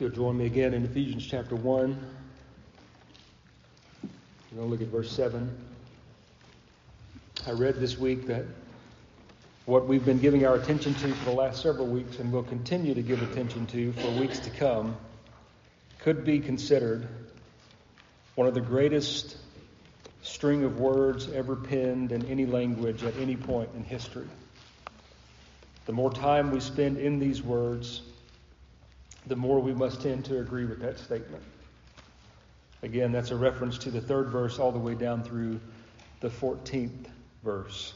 You'll join me again in Ephesians chapter 1, we're going to look at verse 7. I read this week that what we've been giving our attention to for the last several weeks and will continue to give attention to for weeks to come could be considered one of the greatest string of words ever penned in any language at any point in history. The more time we spend in these words, the more we must tend to agree with that statement. Again, that's a reference to the third verse all the way down through the 14th verse.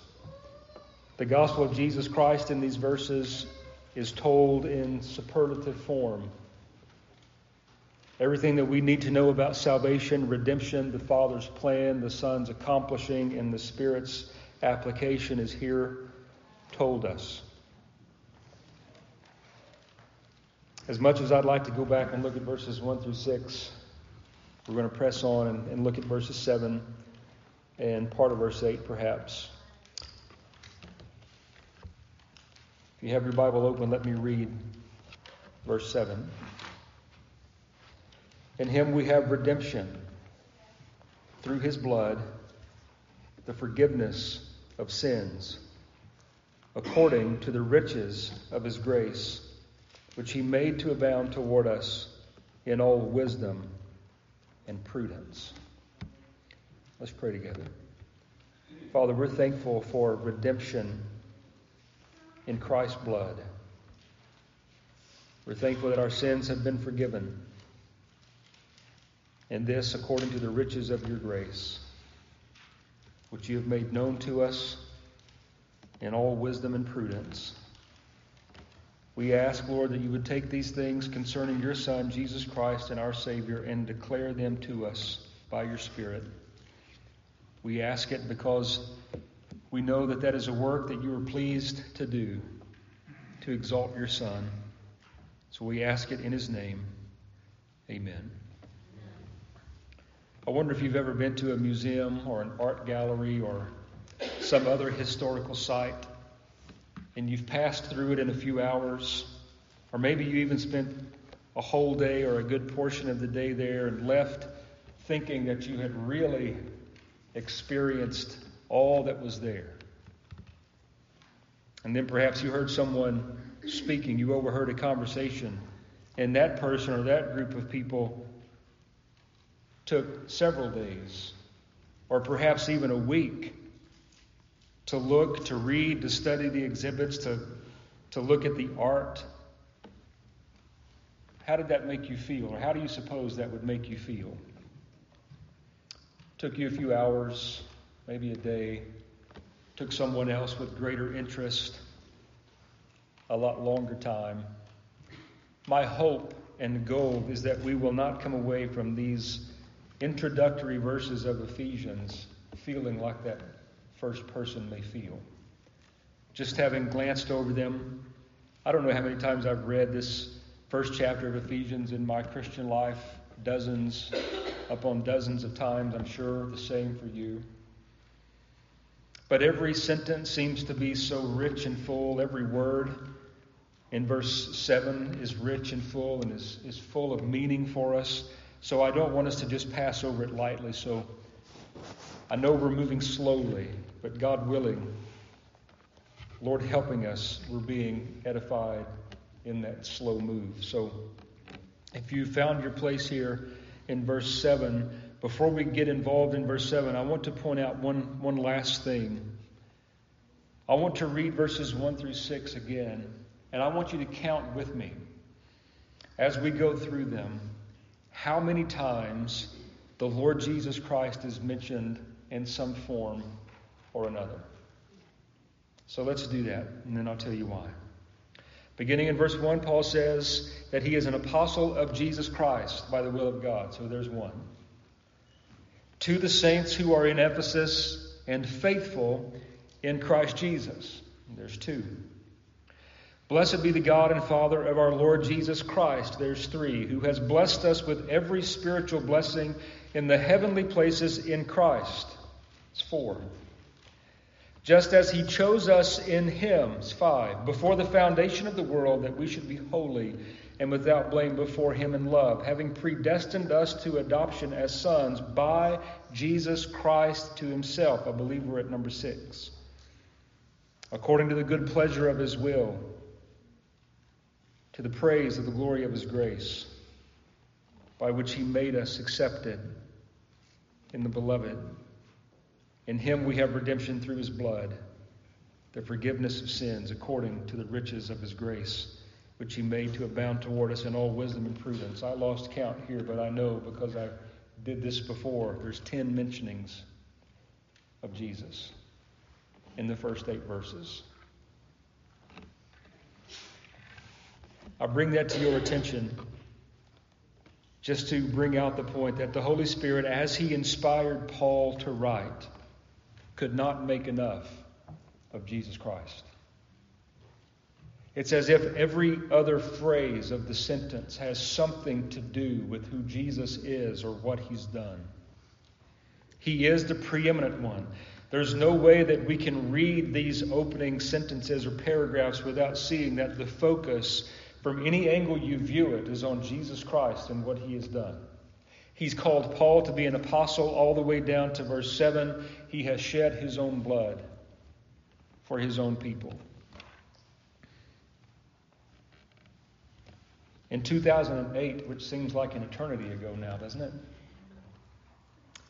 The gospel of Jesus Christ in these verses is told in superlative form. Everything that we need to know about salvation, redemption, the Father's plan, the Son's accomplishing, and the Spirit's application is here told us. As much as I'd like to go back and look at verses 1 through 6, we're going to press on and, and look at verses 7 and part of verse 8, perhaps. If you have your Bible open, let me read verse 7. In him we have redemption through his blood, the forgiveness of sins, according to the riches of his grace which he made to abound toward us in all wisdom and prudence. Let's pray together. Father, we're thankful for redemption in Christ's blood. We're thankful that our sins have been forgiven. And this according to the riches of your grace, which you have made known to us in all wisdom and prudence. We ask, Lord, that you would take these things concerning your Son, Jesus Christ, and our Savior, and declare them to us by your Spirit. We ask it because we know that that is a work that you are pleased to do, to exalt your Son. So we ask it in his name. Amen. I wonder if you've ever been to a museum or an art gallery or some other historical site and you've passed through it in a few hours, or maybe you even spent a whole day or a good portion of the day there and left thinking that you had really experienced all that was there. And then perhaps you heard someone speaking, you overheard a conversation, and that person or that group of people took several days, or perhaps even a week to look, to read, to study the exhibits, to, to look at the art. How did that make you feel, or how do you suppose that would make you feel? Took you a few hours, maybe a day. Took someone else with greater interest a lot longer time. My hope and goal is that we will not come away from these introductory verses of Ephesians feeling like that first person may feel. Just having glanced over them, I don't know how many times I've read this first chapter of Ephesians in my Christian life, dozens upon dozens of times, I'm sure the same for you. But every sentence seems to be so rich and full. Every word in verse 7 is rich and full and is, is full of meaning for us. So I don't want us to just pass over it lightly. So I know we're moving slowly, but God willing, Lord helping us, we're being edified in that slow move. So if you found your place here in verse 7, before we get involved in verse 7, I want to point out one, one last thing. I want to read verses 1 through 6 again, and I want you to count with me as we go through them how many times the Lord Jesus Christ is mentioned in some form or another. So let's do that, and then I'll tell you why. Beginning in verse 1, Paul says that he is an apostle of Jesus Christ by the will of God. So there's one. To the saints who are in Ephesus and faithful in Christ Jesus. There's two. Blessed be the God and Father of our Lord Jesus Christ. There's three. Who has blessed us with every spiritual blessing in the heavenly places in Christ. It's four. Just as he chose us in him, five, before the foundation of the world, that we should be holy and without blame before him in love, having predestined us to adoption as sons by Jesus Christ to himself. I believe we're at number six. According to the good pleasure of his will, to the praise of the glory of his grace, by which he made us accepted in the beloved. In him we have redemption through his blood, the forgiveness of sins according to the riches of his grace which he made to abound toward us in all wisdom and prudence. I lost count here, but I know because I did this before. There's 10 mentionings of Jesus in the first eight verses. I bring that to your attention just to bring out the point that the Holy Spirit, as He inspired Paul to write, could not make enough of Jesus Christ. It's as if every other phrase of the sentence has something to do with who Jesus is or what he's done. He is the preeminent one. There's no way that we can read these opening sentences or paragraphs without seeing that the focus, from any angle you view it, is on Jesus Christ and what he has done. He's called Paul to be an apostle all the way down to verse 7. He has shed his own blood for his own people. In 2008, which seems like an eternity ago now, doesn't it?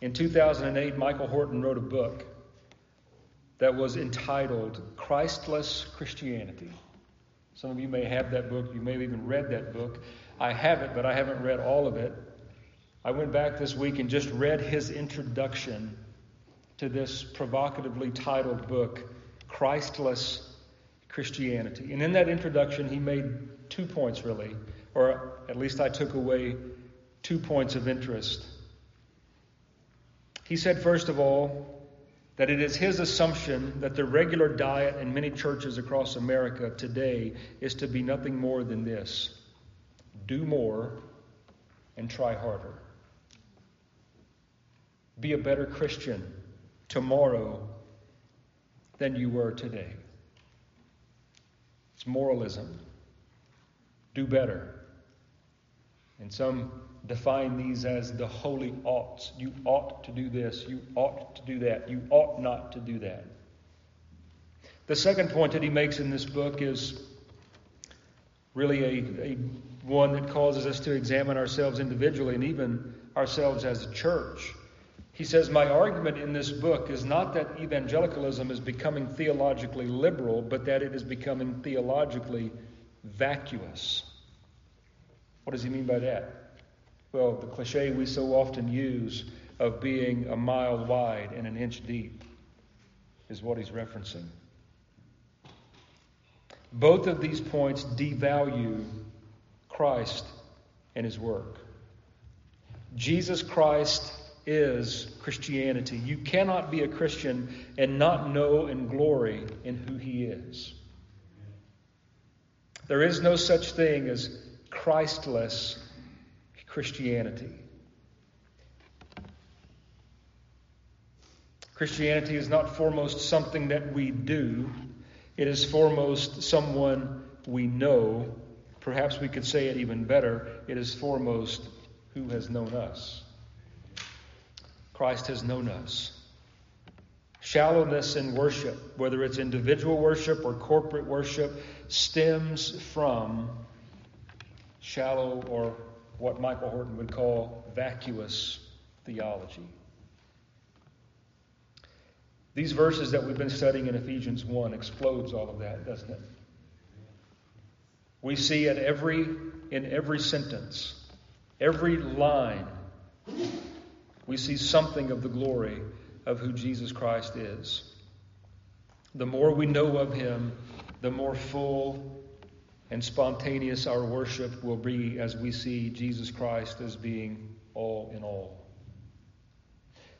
In 2008, Michael Horton wrote a book that was entitled Christless Christianity. Some of you may have that book. You may have even read that book. I have it, but I haven't read all of it. I went back this week and just read his introduction to this provocatively titled book, Christless Christianity. And in that introduction, he made two points really or at least I took away two points of interest. He said, first of all, that it is his assumption that the regular diet in many churches across America today is to be nothing more than this do more and try harder. Be a better Christian tomorrow than you were today. It's moralism. Do better. And some define these as the holy oughts. You ought to do this, you ought to do that, you ought not to do that. The second point that he makes in this book is really a, a one that causes us to examine ourselves individually and even ourselves as a church. He says, My argument in this book is not that evangelicalism is becoming theologically liberal, but that it is becoming theologically vacuous. What does he mean by that? Well, the cliche we so often use of being a mile wide and an inch deep is what he's referencing. Both of these points devalue Christ and his work. Jesus Christ is Christianity. You cannot be a Christian and not know and glory in who he is. There is no such thing as Christless Christianity. Christianity is not foremost something that we do, it is foremost someone we know. Perhaps we could say it even better it is foremost who has known us. Christ has known us. Shallowness in worship, whether it's individual worship or corporate worship, stems from shallow or what Michael Horton would call vacuous theology. These verses that we've been studying in Ephesians 1 explodes all of that, doesn't it? We see at every in every sentence, every line, we see something of the glory of who Jesus Christ is. The more we know of him, the more full and spontaneous our worship will be as we see Jesus Christ as being all in all.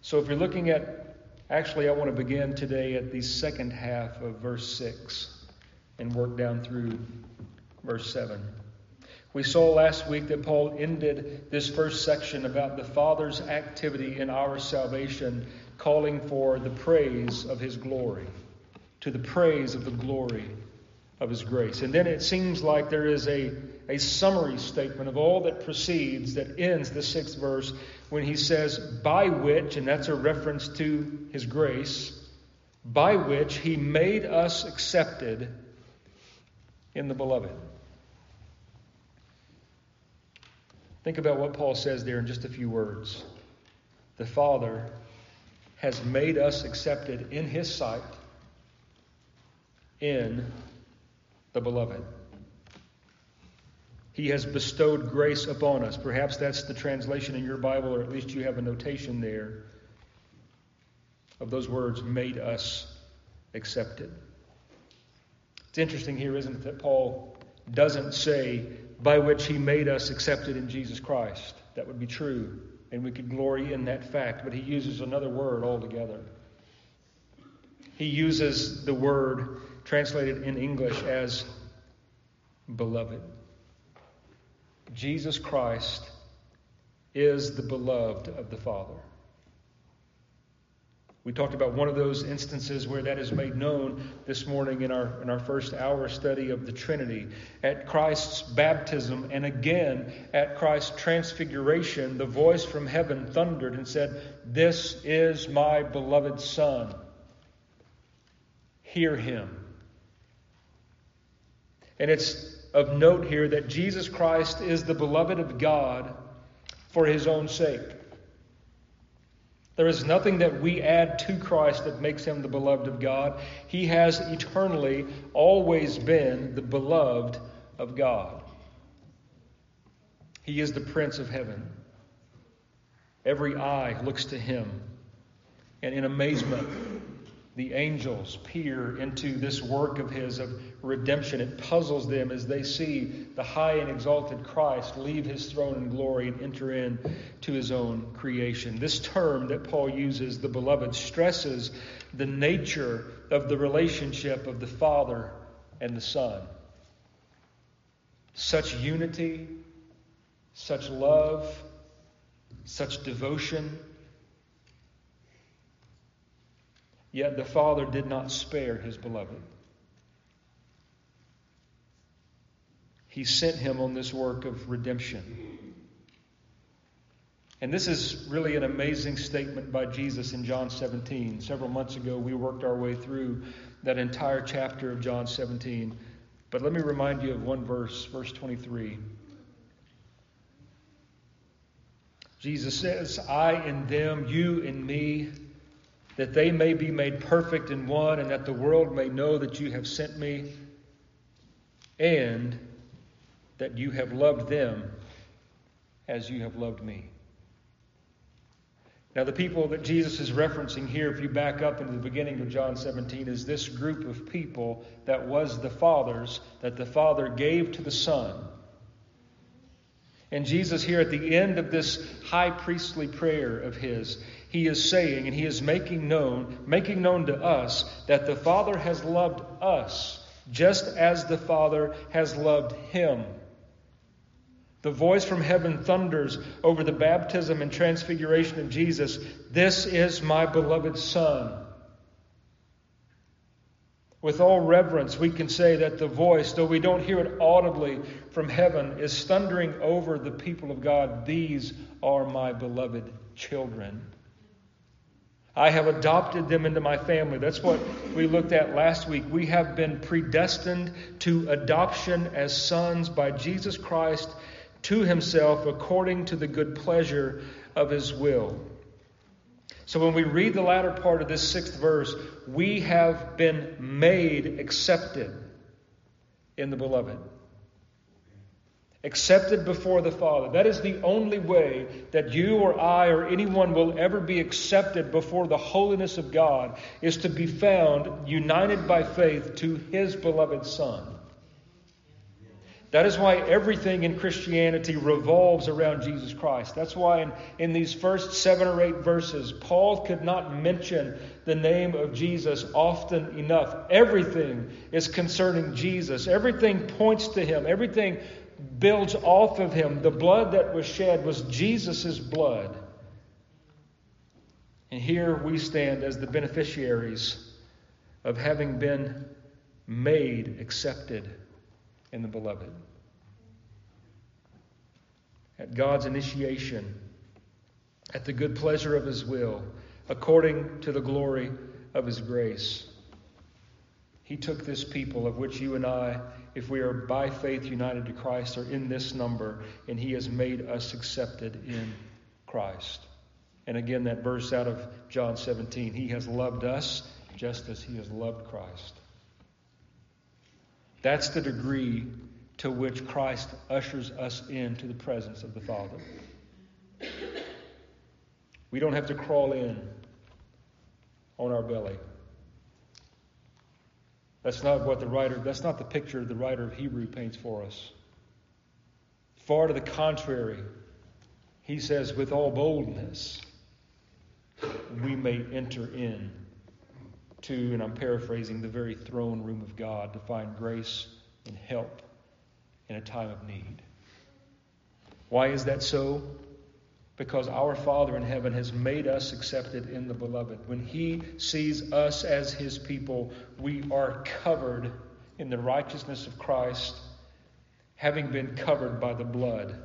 So if you're looking at, actually, I want to begin today at the second half of verse 6 and work down through verse 7. We saw last week that Paul ended this first section about the Father's activity in our salvation, calling for the praise of his glory, to the praise of the glory of His grace. And then it seems like there is a, a summary statement of all that precedes, that ends the sixth verse, when he says, By which, and that's a reference to his grace, by which he made us accepted in the beloved. Think about what Paul says there in just a few words. The Father has made us accepted in his sight in the beloved. He has bestowed grace upon us. Perhaps that's the translation in your Bible, or at least you have a notation there of those words, made us accepted. It's interesting here, isn't it, that Paul doesn't say, by which he made us accepted in Jesus Christ. That would be true, and we could glory in that fact, but he uses another word altogether. He uses the word translated in English as beloved. Jesus Christ is the beloved of the Father. We talked about one of those instances where that is made known this morning in our, in our first hour study of the Trinity. At Christ's baptism and again at Christ's transfiguration, the voice from heaven thundered and said, This is my beloved Son. Hear him. And it's of note here that Jesus Christ is the beloved of God for his own sake. There is nothing that we add to Christ that makes him the beloved of God. He has eternally always been the beloved of God. He is the Prince of Heaven. Every eye looks to him. And in amazement, the angels peer into this work of his of redemption. It puzzles them as they see the high and exalted Christ leave his throne in glory and enter in to his own creation. This term that Paul uses, the beloved, stresses the nature of the relationship of the Father and the Son. Such unity, such love, such devotion Yet the Father did not spare his beloved. He sent him on this work of redemption. And this is really an amazing statement by Jesus in John 17. Several months ago, we worked our way through that entire chapter of John 17. But let me remind you of one verse, verse 23. Jesus says, I in them, you in me that they may be made perfect in one, and that the world may know that you have sent me, and that you have loved them as you have loved me. Now, the people that Jesus is referencing here, if you back up into the beginning of John 17, is this group of people that was the Father's, that the Father gave to the Son. And Jesus, here at the end of this high priestly prayer of his, he is saying and he is making known, making known to us that the Father has loved us just as the Father has loved him. The voice from heaven thunders over the baptism and transfiguration of Jesus This is my beloved Son. With all reverence, we can say that the voice, though we don't hear it audibly from heaven, is thundering over the people of God These are my beloved children. I have adopted them into my family. That's what we looked at last week. We have been predestined to adoption as sons by Jesus Christ to himself according to the good pleasure of his will. So when we read the latter part of this sixth verse, we have been made accepted in the beloved accepted before the Father. That is the only way that you or I or anyone will ever be accepted before the holiness of God is to be found united by faith to His beloved Son. That is why everything in Christianity revolves around Jesus Christ. That's why in, in these first seven or eight verses, Paul could not mention the name of Jesus often enough. Everything is concerning Jesus, everything points to Him, everything builds off of him. The blood that was shed was Jesus' blood. And here we stand as the beneficiaries of having been made accepted in the beloved. at God's initiation, at the good pleasure of His will, according to the glory of His grace. He took this people, of which you and I, if we are by faith united to Christ, are in this number, and He has made us accepted in Christ. And again, that verse out of John 17 He has loved us just as He has loved Christ. That's the degree to which Christ ushers us into the presence of the Father. We don't have to crawl in on our belly. That's not what the writer, that's not the picture the writer of Hebrew paints for us. Far to the contrary, he says, with all boldness, we may enter in to, and I'm paraphrasing, the very throne room of God to find grace and help in a time of need. Why is that so? Because our Father in heaven has made us accepted in the beloved. When He sees us as His people, we are covered in the righteousness of Christ, having been covered by the blood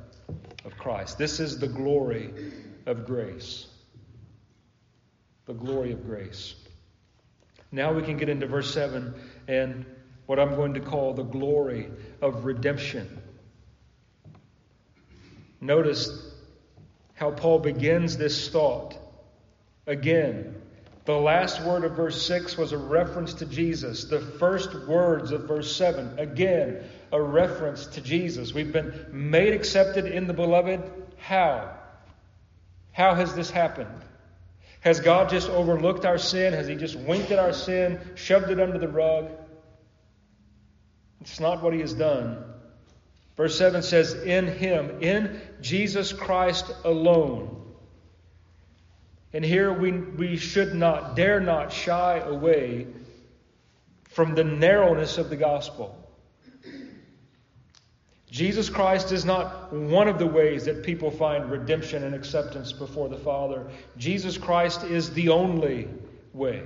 of Christ. This is the glory of grace. The glory of grace. Now we can get into verse 7 and what I'm going to call the glory of redemption. Notice how Paul begins this thought. Again, the last word of verse 6 was a reference to Jesus. The first words of verse 7, again, a reference to Jesus. We've been made accepted in the beloved. How? How has this happened? Has God just overlooked our sin? Has He just winked at our sin, shoved it under the rug? It's not what He has done. Verse 7 says, In Him, in Jesus Christ alone. And here we, we should not, dare not shy away from the narrowness of the gospel. Jesus Christ is not one of the ways that people find redemption and acceptance before the Father. Jesus Christ is the only way.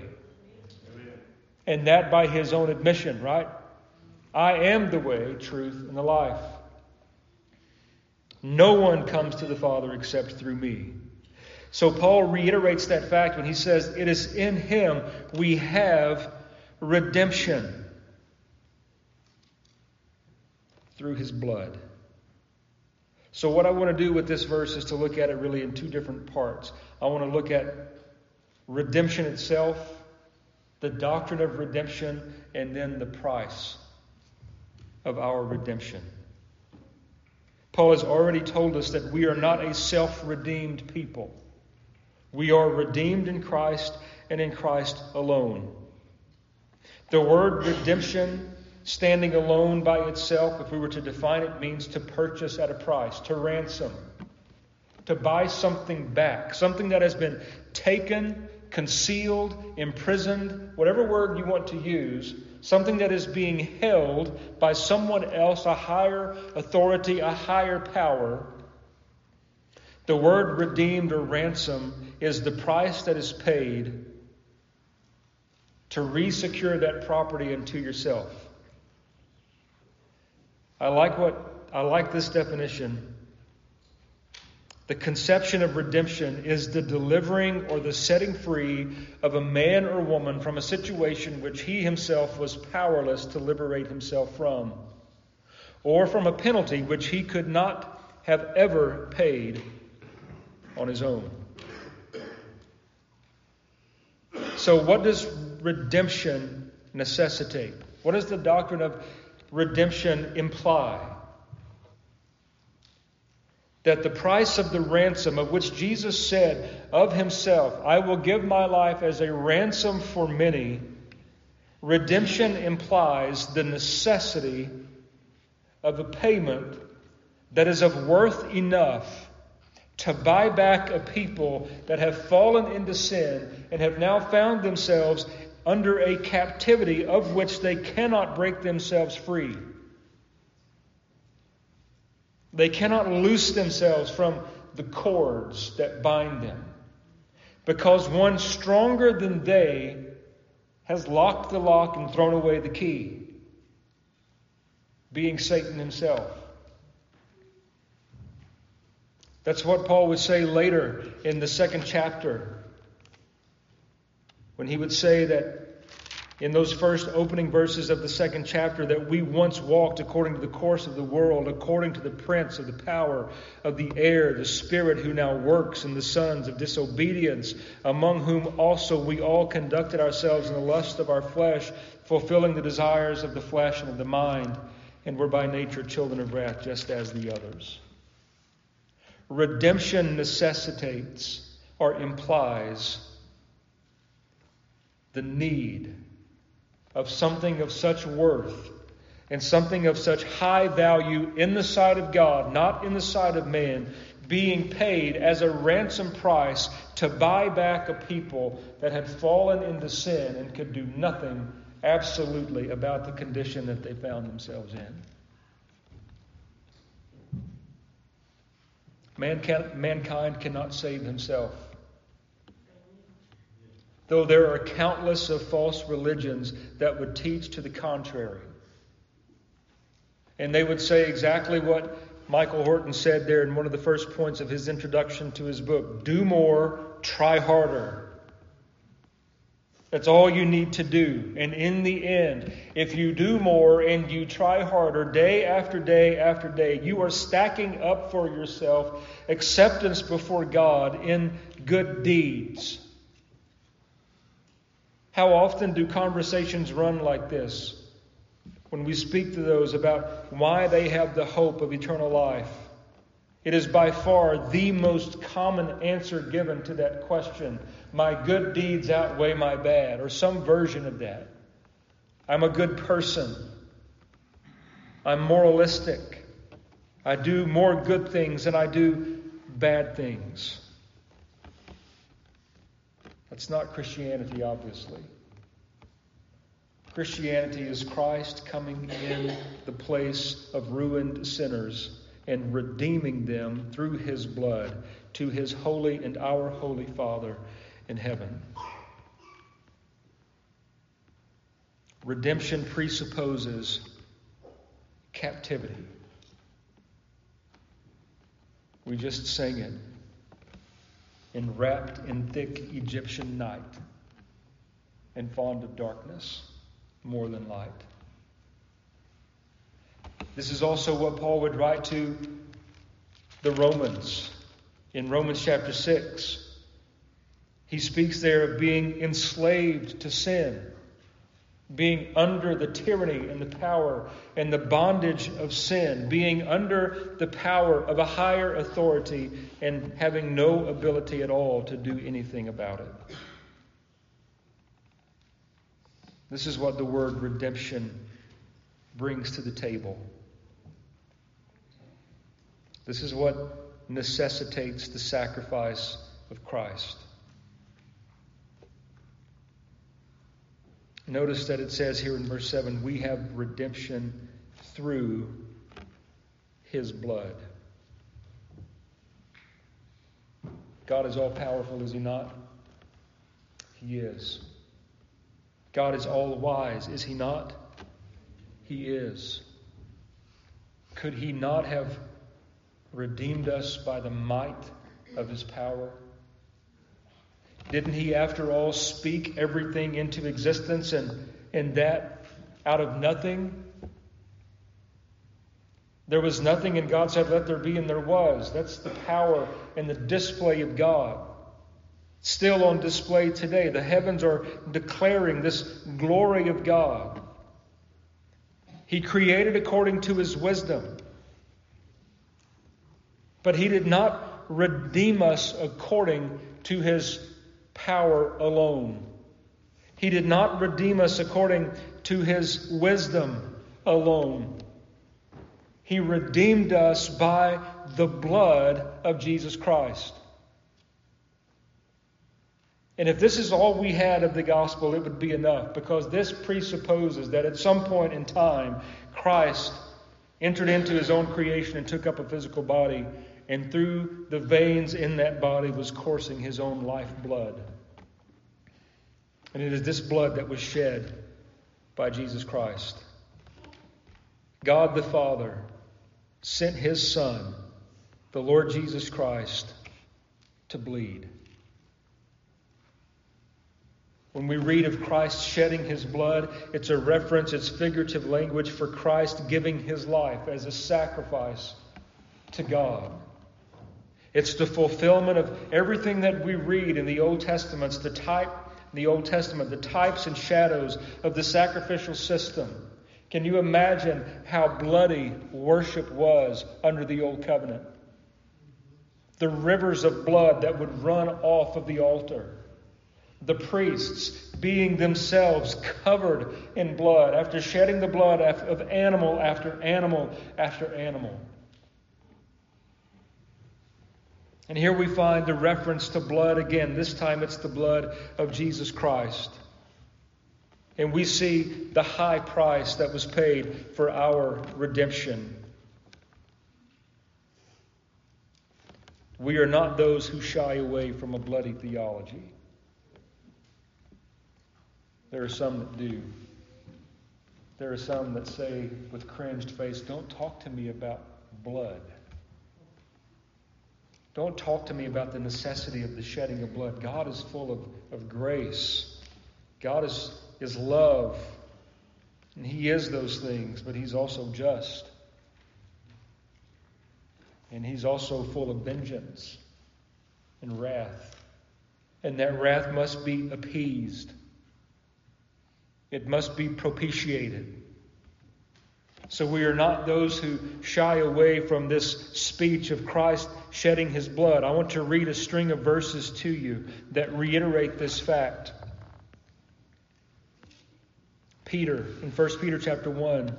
And that by his own admission, right? I am the way, truth, and the life. No one comes to the Father except through me. So Paul reiterates that fact when he says, It is in him we have redemption. Through his blood. So, what I want to do with this verse is to look at it really in two different parts. I want to look at redemption itself, the doctrine of redemption, and then the price of our redemption. Paul has already told us that we are not a self redeemed people. We are redeemed in Christ and in Christ alone. The word redemption Standing alone by itself, if we were to define it, means to purchase at a price, to ransom, to buy something back, something that has been taken, concealed, imprisoned, whatever word you want to use, something that is being held by someone else, a higher authority, a higher power. The word redeemed or ransom is the price that is paid to resecure that property unto yourself. I like what I like this definition. The conception of redemption is the delivering or the setting free of a man or woman from a situation which he himself was powerless to liberate himself from, or from a penalty which he could not have ever paid on his own. So, what does redemption necessitate? What is the doctrine of redemption imply? That the price of the ransom of which Jesus said of himself, I will give my life as a ransom for many, redemption implies the necessity of a payment that is of worth enough to buy back a people that have fallen into sin and have now found themselves under a captivity of which they cannot break themselves free. They cannot loose themselves from the cords that bind them because one stronger than they has locked the lock and thrown away the key, being Satan himself. That's what Paul would say later in the second chapter when he would say that in those first opening verses of the second chapter that we once walked according to the course of the world, according to the prince of the power of the air, the spirit who now works in the sons of disobedience, among whom also we all conducted ourselves in the lust of our flesh, fulfilling the desires of the flesh and of the mind, and were by nature children of wrath, just as the others. Redemption necessitates or implies the need of something of such worth and something of such high value in the sight of God, not in the sight of man, being paid as a ransom price to buy back a people that had fallen into sin and could do nothing absolutely about the condition that they found themselves in. mankind cannot save himself. Though there are countless of false religions that would teach to the contrary. And they would say exactly what Michael Horton said there in one of the first points of his introduction to his book do more, try harder. That's all you need to do. And in the end, if you do more and you try harder day after day after day, you are stacking up for yourself acceptance before God in good deeds. How often do conversations run like this when we speak to those about why they have the hope of eternal life? It is by far the most common answer given to that question. My good deeds outweigh my bad, or some version of that. I'm a good person. I'm moralistic. I do more good things than I do bad things. That's not Christianity, obviously. Christianity is Christ coming in the place of ruined sinners and redeeming them through his blood to his holy and our holy Father in heaven. Redemption presupposes captivity. We just sang it enwrapped in thick Egyptian night and fond of darkness more than light. This is also what Paul would write to the Romans in Romans chapter 6. He speaks there of being enslaved to sin, being under the tyranny and the power and the bondage of sin, being under the power of a higher authority and having no ability at all to do anything about it. This is what the word redemption brings to the table. This is what necessitates the sacrifice of Christ. Notice that it says here in verse 7 we have redemption through his blood. God is all powerful, is he not? He is. God is all wise, is he not? He is. Could he not have redeemed us by the might of his power? Didn't he, after all, speak everything into existence and, and that out of nothing? There was nothing, and God said, Let there be, and there was. That's the power and the display of God. Still on display today. The heavens are declaring this glory of God. He created according to his wisdom. But he did not redeem us according to his power alone. He did not redeem us according to his wisdom alone. He redeemed us by the blood of Jesus Christ. And if this is all we had of the gospel, it would be enough because this presupposes that at some point in time, Christ entered into his own creation and took up a physical body and through the veins in that body was coursing his own life blood. And it is this blood that was shed by Jesus Christ. God the Father sent his Son the Lord Jesus Christ to bleed. When we read of Christ shedding his blood, it's a reference, it's figurative language for Christ giving his life as a sacrifice to God. It's the fulfillment of everything that we read in the Old Testament. It's the type the Old Testament, the types and shadows of the sacrificial system. Can you imagine how bloody worship was under the Old Covenant? The rivers of blood that would run off of the altar the priests being themselves covered in blood after shedding the blood of animal after animal after animal. And here we find the reference to blood again. This time it's the blood of Jesus Christ. And we see the high price that was paid for our redemption. We are not those who shy away from a bloody theology. There are some that do. There are some that say with cringed face, Don't talk to me about blood. Don't talk to me about the necessity of the shedding of blood. God is full of, of grace. God is, is love. And He is those things, but He's also just. And He's also full of vengeance and wrath. And that wrath must be appeased. It must be propitiated. So we are not those who shy away from this speech of Christ shedding his blood. I want to read a string of verses to you that reiterate this fact. Peter, in 1 Peter chapter 1,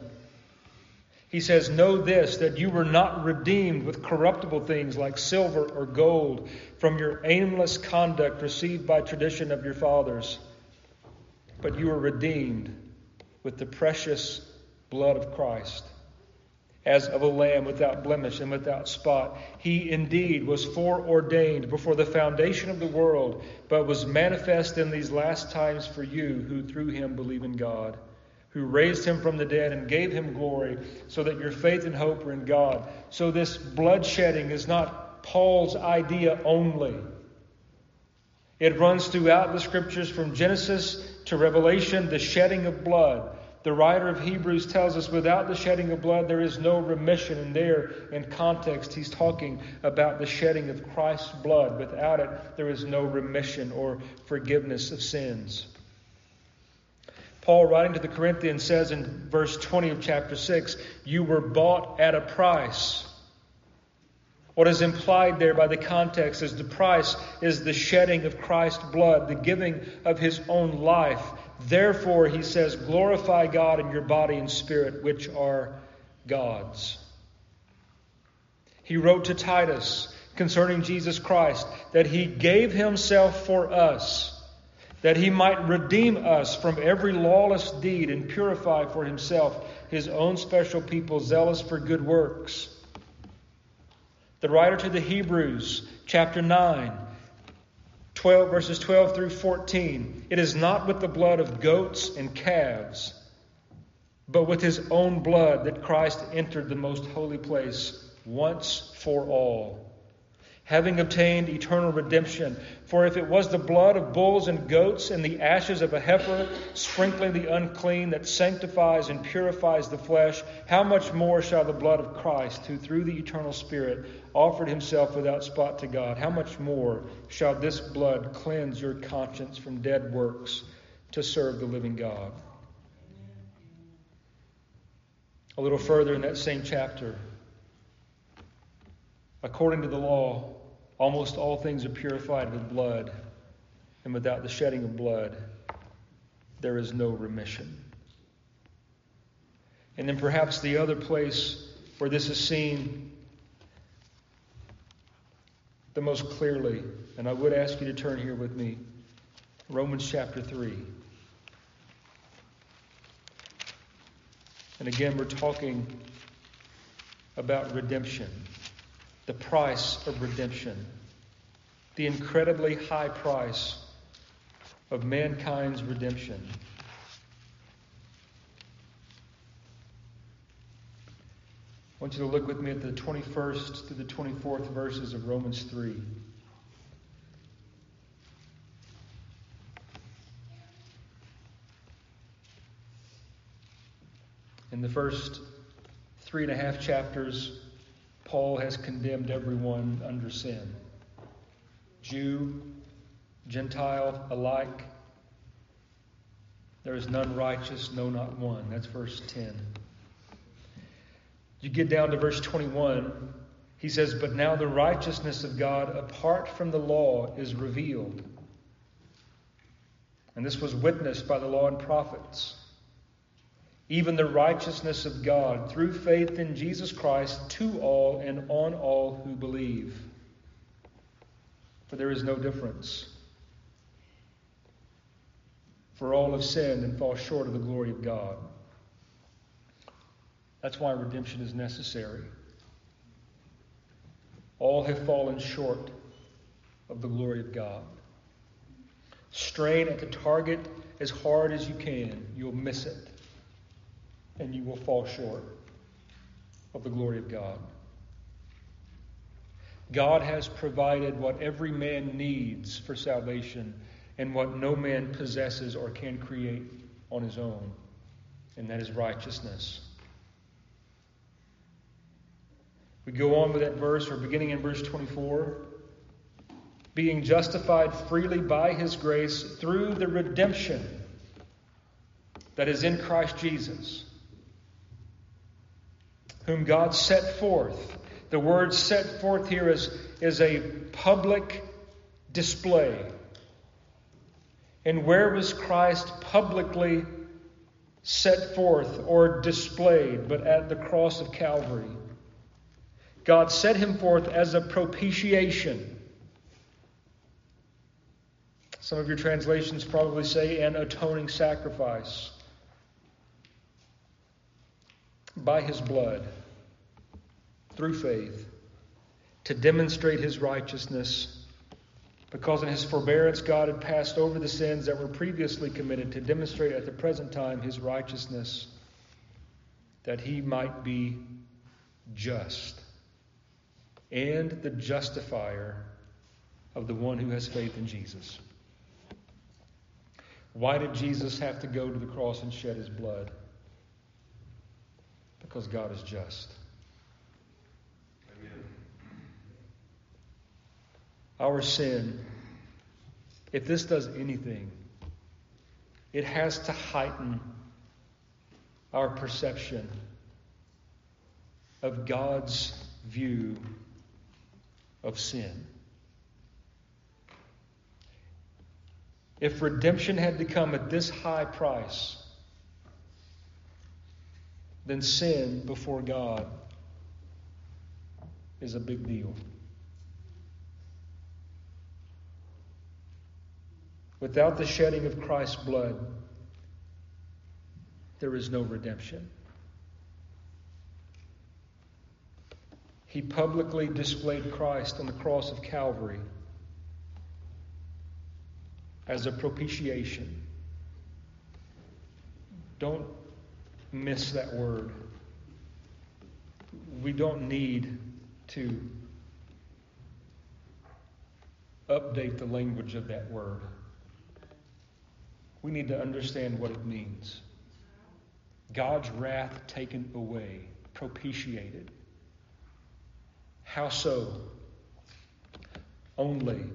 he says, Know this, that you were not redeemed with corruptible things like silver or gold from your aimless conduct received by tradition of your fathers but you were redeemed with the precious blood of Christ, as of a lamb without blemish and without spot. He indeed was foreordained before the foundation of the world, but was manifest in these last times for you who through him believe in God. Who raised him from the dead and gave him glory, so that your faith and hope are in God. So, this bloodshedding is not Paul's idea only. It runs throughout the scriptures from Genesis to Revelation, the shedding of blood. The writer of Hebrews tells us without the shedding of blood, there is no remission. And there, in context, he's talking about the shedding of Christ's blood. Without it, there is no remission or forgiveness of sins. Paul, writing to the Corinthians, says in verse 20 of chapter 6, You were bought at a price. What is implied there by the context is the price is the shedding of Christ's blood, the giving of his own life. Therefore, he says, glorify God in your body and spirit, which are God's. He wrote to Titus concerning Jesus Christ that he gave himself for us, that he might redeem us from every lawless deed and purify for himself his own special people, zealous for good works. The writer to the Hebrews, chapter 9, 12, verses 12 through 14. It is not with the blood of goats and calves, but with his own blood that Christ entered the most holy place once for all having obtained eternal redemption. For if it was the blood of bulls and goats and the ashes of a heifer, sprinkling the unclean, that sanctifies and purifies the flesh, how much more shall the blood of Christ, who through the eternal Spirit offered himself without spot to God, how much more shall this blood cleanse your conscience from dead works to serve the living God? A little further in that same chapter, according to the law, Almost all things are purified with blood, and without the shedding of blood, there is no remission. And then perhaps the other place where this is seen the most clearly, and I would ask you to turn here with me Romans chapter 3. And again, we're talking about redemption the price of redemption, the incredibly high price of mankind's redemption. I want you to look with me at the 21st to the 24th verses of Romans 3. In the first three and a half chapters, Paul has condemned everyone under sin Jew, Gentile alike. There is none righteous, no, not one. That's verse 10. You get down to verse 21, he says, But now the righteousness of God apart from the law is revealed. And this was witnessed by the law and prophets even the righteousness of God through faith in Jesus Christ to all and on all who believe. For there is no difference. For all have sinned and fall short of the glory of God. That's why redemption is necessary. All have fallen short of the glory of God. Strain at the target as hard as you can, you'll miss it and you will fall short of the glory of God. God has provided what every man needs for salvation and what no man possesses or can create on his own, and that is righteousness. We go on with that verse, or beginning in verse 24. Being justified freely by his grace through the redemption that is in Christ Jesus whom God set forth. The word set forth here is, is a public display. And where was Christ publicly set forth or displayed but at the cross of Calvary? God set him forth as a propitiation. Some of your translations probably say an atoning sacrifice by his blood through faith to demonstrate his righteousness because in his forbearance God had passed over the sins that were previously committed to demonstrate at the present time his righteousness that he might be just and the justifier of the one who has faith in Jesus. Why did Jesus have to go to the cross and shed his blood? Because God is just. Our sin, if this does anything, it has to heighten our perception of God's view of sin. If redemption had to come at this high price, then sin before God is a big deal. Without the shedding of Christ's blood, there is no redemption. He publicly displayed Christ on the cross of Calvary as a propitiation. Don't miss that word. We don't need to update the language of that word. We need to understand what it means. God's wrath taken away, propitiated. How so? Only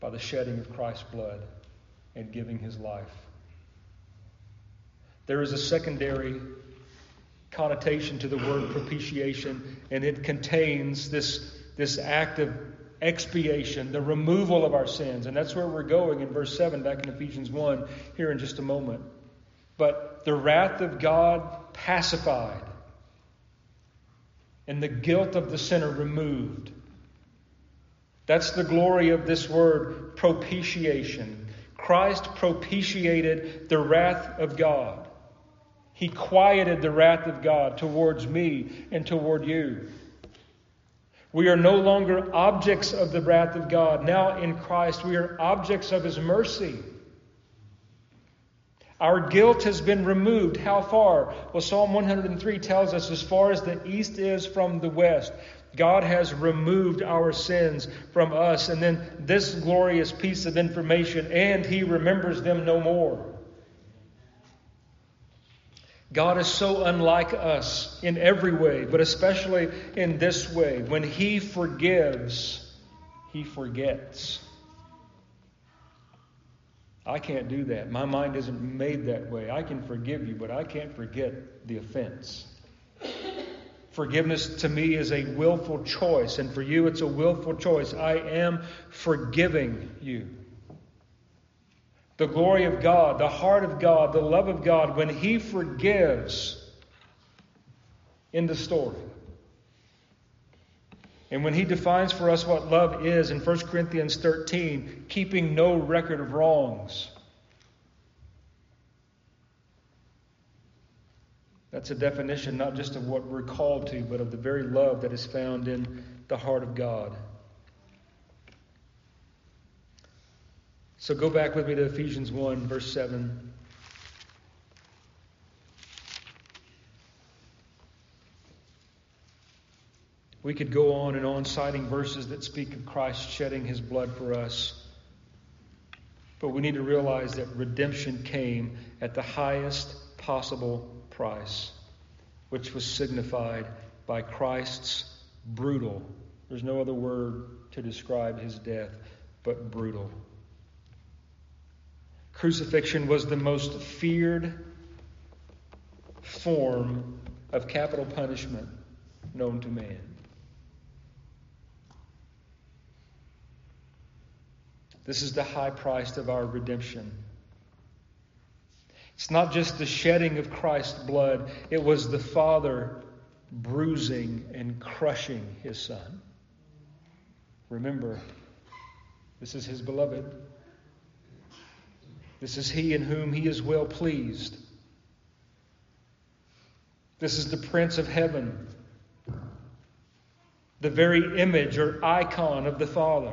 by the shedding of Christ's blood and giving his life. There is a secondary connotation to the word propitiation, and it contains this, this act of expiation, the removal of our sins. And that's where we're going in verse 7 back in Ephesians 1 here in just a moment. But the wrath of God pacified and the guilt of the sinner removed. That's the glory of this word propitiation. Christ propitiated the wrath of God. He quieted the wrath of God towards me and toward you. We are no longer objects of the wrath of God. Now in Christ, we are objects of His mercy. Our guilt has been removed. How far? Well, Psalm 103 tells us as far as the east is from the west. God has removed our sins from us. And then this glorious piece of information, and He remembers them no more. God is so unlike us in every way, but especially in this way. When He forgives, He forgets. I can't do that. My mind isn't made that way. I can forgive you, but I can't forget the offense. Forgiveness to me is a willful choice, and for you it's a willful choice. I am forgiving you. The glory of God, the heart of God, the love of God, when He forgives in the story. And when He defines for us what love is in 1 Corinthians 13, keeping no record of wrongs. That's a definition not just of what we're called to, but of the very love that is found in the heart of God. So go back with me to Ephesians 1, verse 7. We could go on and on citing verses that speak of Christ shedding his blood for us. But we need to realize that redemption came at the highest possible price, which was signified by Christ's brutal, there's no other word to describe his death, but brutal. Crucifixion was the most feared form of capital punishment known to man. This is the high price of our redemption. It's not just the shedding of Christ's blood, it was the Father bruising and crushing his Son. Remember, this is his beloved. This is he in whom he is well pleased. This is the Prince of Heaven, the very image or icon of the Father.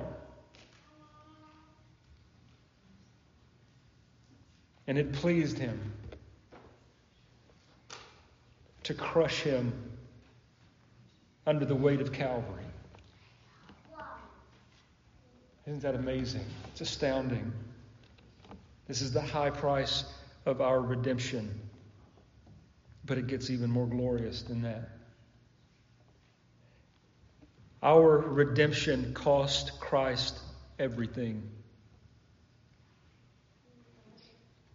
And it pleased him to crush him under the weight of Calvary. Isn't that amazing? It's astounding. This is the high price of our redemption. But it gets even more glorious than that. Our redemption cost Christ everything.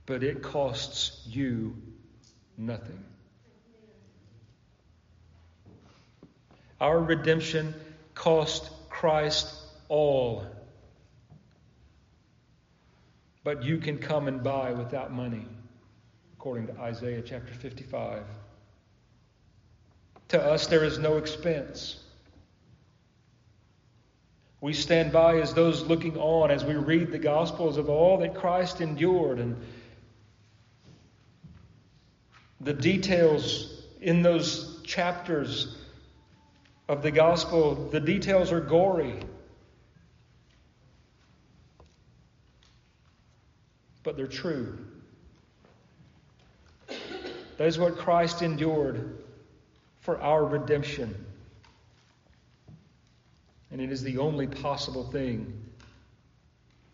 but it costs you nothing. Our redemption cost Christ all. But you can come and buy without money, according to Isaiah chapter 55. To us, there is no expense. We stand by as those looking on as we read the Gospels of all that Christ endured and the details in those chapters of the gospel, the details are gory. But they're true. That is what Christ endured for our redemption. And it is the only possible thing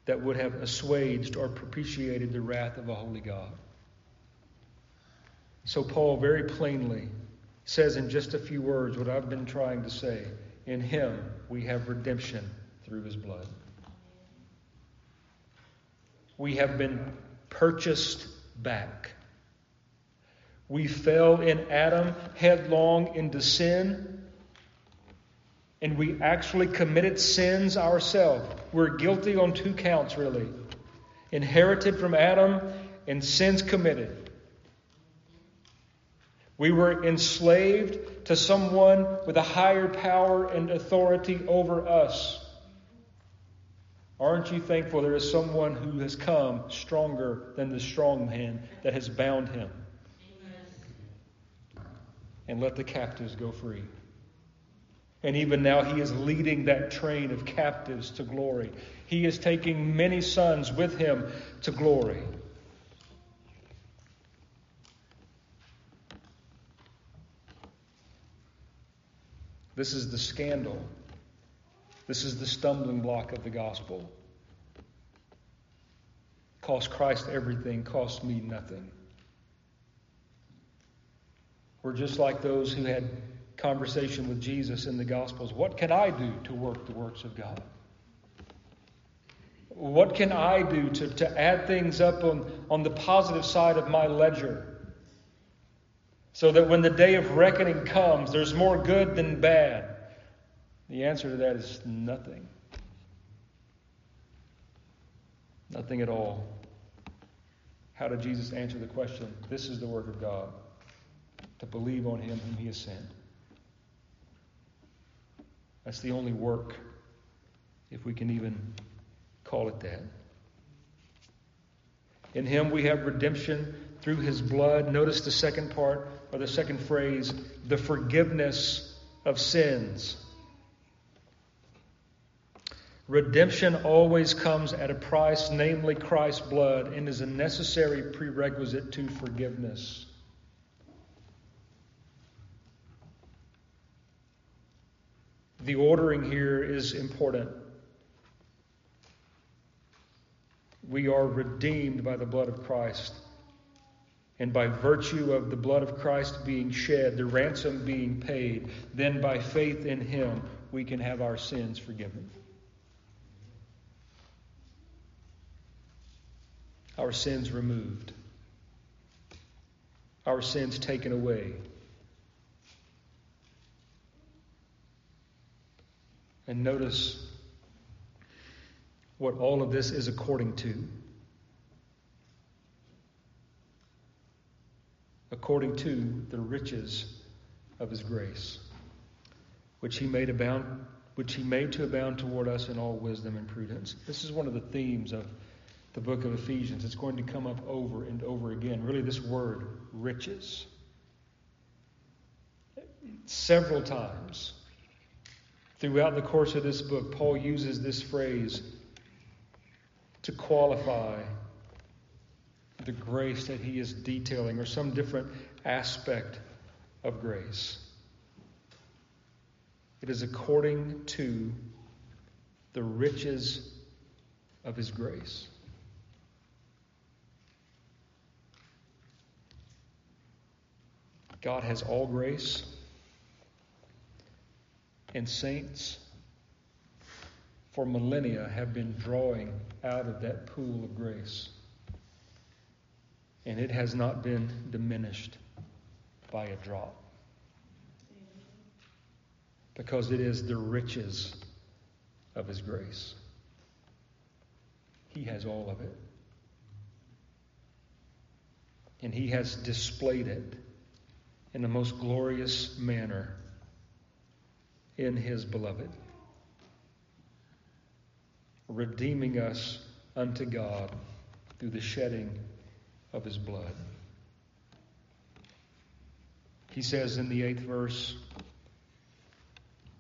that would have assuaged or propitiated the wrath of a holy God. So, Paul very plainly says in just a few words what I've been trying to say. In him we have redemption through his blood. We have been purchased back. We fell in Adam headlong into sin, and we actually committed sins ourselves. We're guilty on two counts, really inherited from Adam and sins committed. We were enslaved to someone with a higher power and authority over us. Aren't you thankful there is someone who has come stronger than the strong man that has bound him? Amen. And let the captives go free. And even now, he is leading that train of captives to glory. He is taking many sons with him to glory. This is the scandal this is the stumbling block of the gospel. Cost Christ everything, cost me nothing. We're just like those who had conversation with Jesus in the Gospels. What can I do to work the works of God? What can I do to, to add things up on, on the positive side of my ledger? So that when the day of reckoning comes, there's more good than bad. The answer to that is nothing. Nothing at all. How did Jesus answer the question? This is the work of God to believe on him whom he has sent. That's the only work, if we can even call it that. In him we have redemption through his blood. Notice the second part, or the second phrase, the forgiveness of sins. Redemption always comes at a price, namely Christ's blood, and is a necessary prerequisite to forgiveness. The ordering here is important. We are redeemed by the blood of Christ. And by virtue of the blood of Christ being shed, the ransom being paid, then by faith in Him, we can have our sins forgiven. Our sins removed, our sins taken away. And notice what all of this is according to. According to the riches of his grace, which he made abound which he made to abound toward us in all wisdom and prudence. This is one of the themes of the book of Ephesians. It's going to come up over and over again. Really, this word, riches. Several times Throughout the course of this book, Paul uses this phrase to qualify the grace that he is detailing or some different aspect of grace. It is according to the riches of his grace. God has all grace and saints for millennia have been drawing out of that pool of grace. And it has not been diminished by a drop. Because it is the riches of His grace. He has all of it. And He has displayed it in the most glorious manner in his beloved, redeeming us unto God through the shedding of his blood. He says in the eighth verse,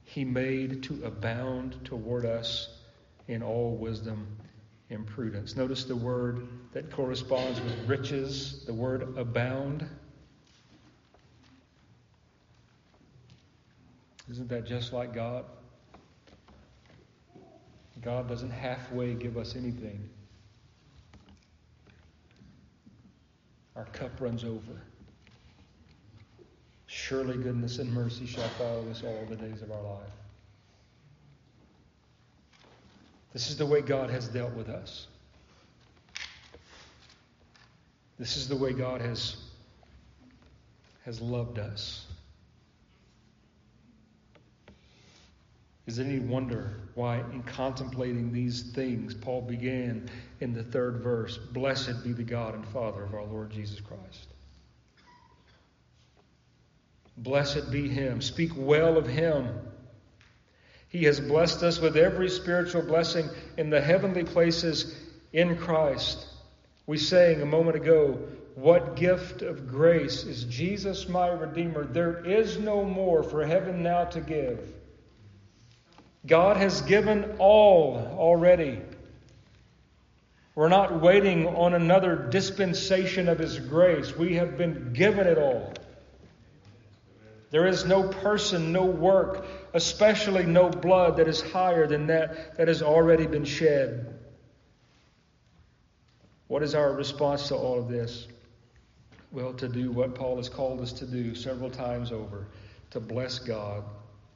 He made to abound toward us in all wisdom and prudence. Notice the word that corresponds with riches, the word abound. Isn't that just like God? God doesn't halfway give us anything. Our cup runs over. Surely goodness and mercy shall follow us all the days of our life. This is the way God has dealt with us. This is the way God has, has loved us. Is any wonder why, in contemplating these things, Paul began in the third verse Blessed be the God and Father of our Lord Jesus Christ? Blessed be Him. Speak well of Him. He has blessed us with every spiritual blessing in the heavenly places in Christ. We sang a moment ago, What gift of grace is Jesus my Redeemer? There is no more for heaven now to give. God has given all already. We're not waiting on another dispensation of His grace. We have been given it all. There is no person, no work, especially no blood that is higher than that that has already been shed. What is our response to all of this? Well, to do what Paul has called us to do several times over to bless God,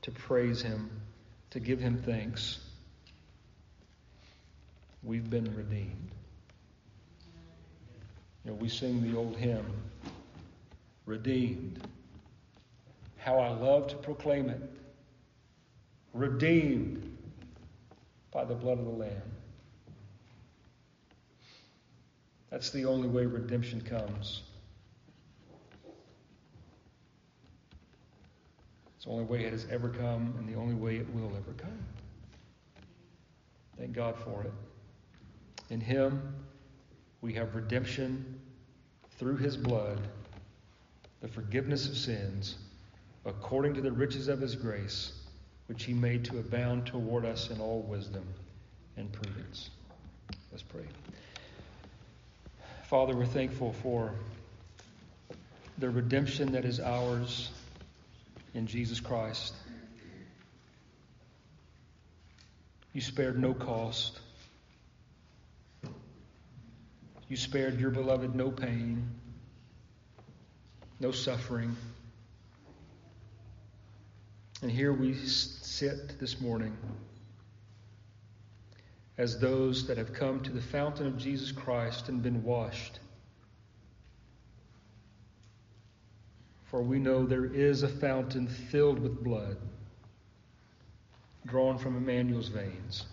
to praise Him, to give Him thanks. We've been redeemed. You know, we sing the old hymn, Redeemed. How I love to proclaim it. Redeemed by the blood of the Lamb. That's the only way redemption comes. It's the only way it has ever come, and the only way it will ever come. Thank God for it. In Him, we have redemption through His blood, the forgiveness of sins, according to the riches of His grace, which He made to abound toward us in all wisdom and prudence. Let's pray. Father, we're thankful for the redemption that is ours in Jesus Christ. You spared no cost. You spared your beloved no pain, no suffering. And here we sit this morning as those that have come to the fountain of Jesus Christ and been washed. For we know there is a fountain filled with blood drawn from Emmanuel's veins.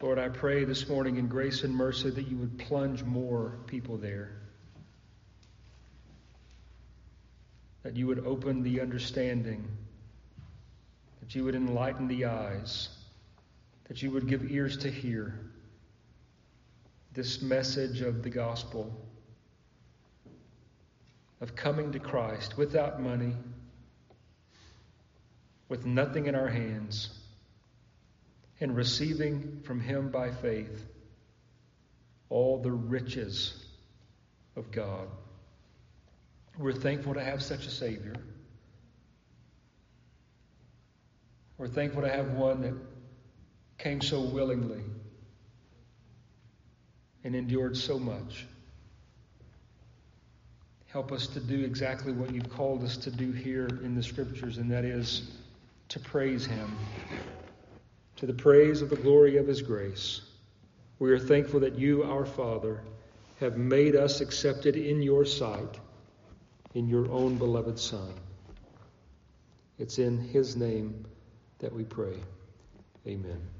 Lord, I pray this morning in grace and mercy that you would plunge more people there. That you would open the understanding. That you would enlighten the eyes. That you would give ears to hear this message of the gospel of coming to Christ without money, with nothing in our hands, and receiving from Him by faith all the riches of God. We're thankful to have such a Savior. We're thankful to have one that came so willingly and endured so much. Help us to do exactly what you've called us to do here in the Scriptures, and that is to praise Him, to the praise of the glory of His grace. We are thankful that you, our Father, have made us accepted in your sight, in your own beloved Son. It's in His name that we pray. Amen.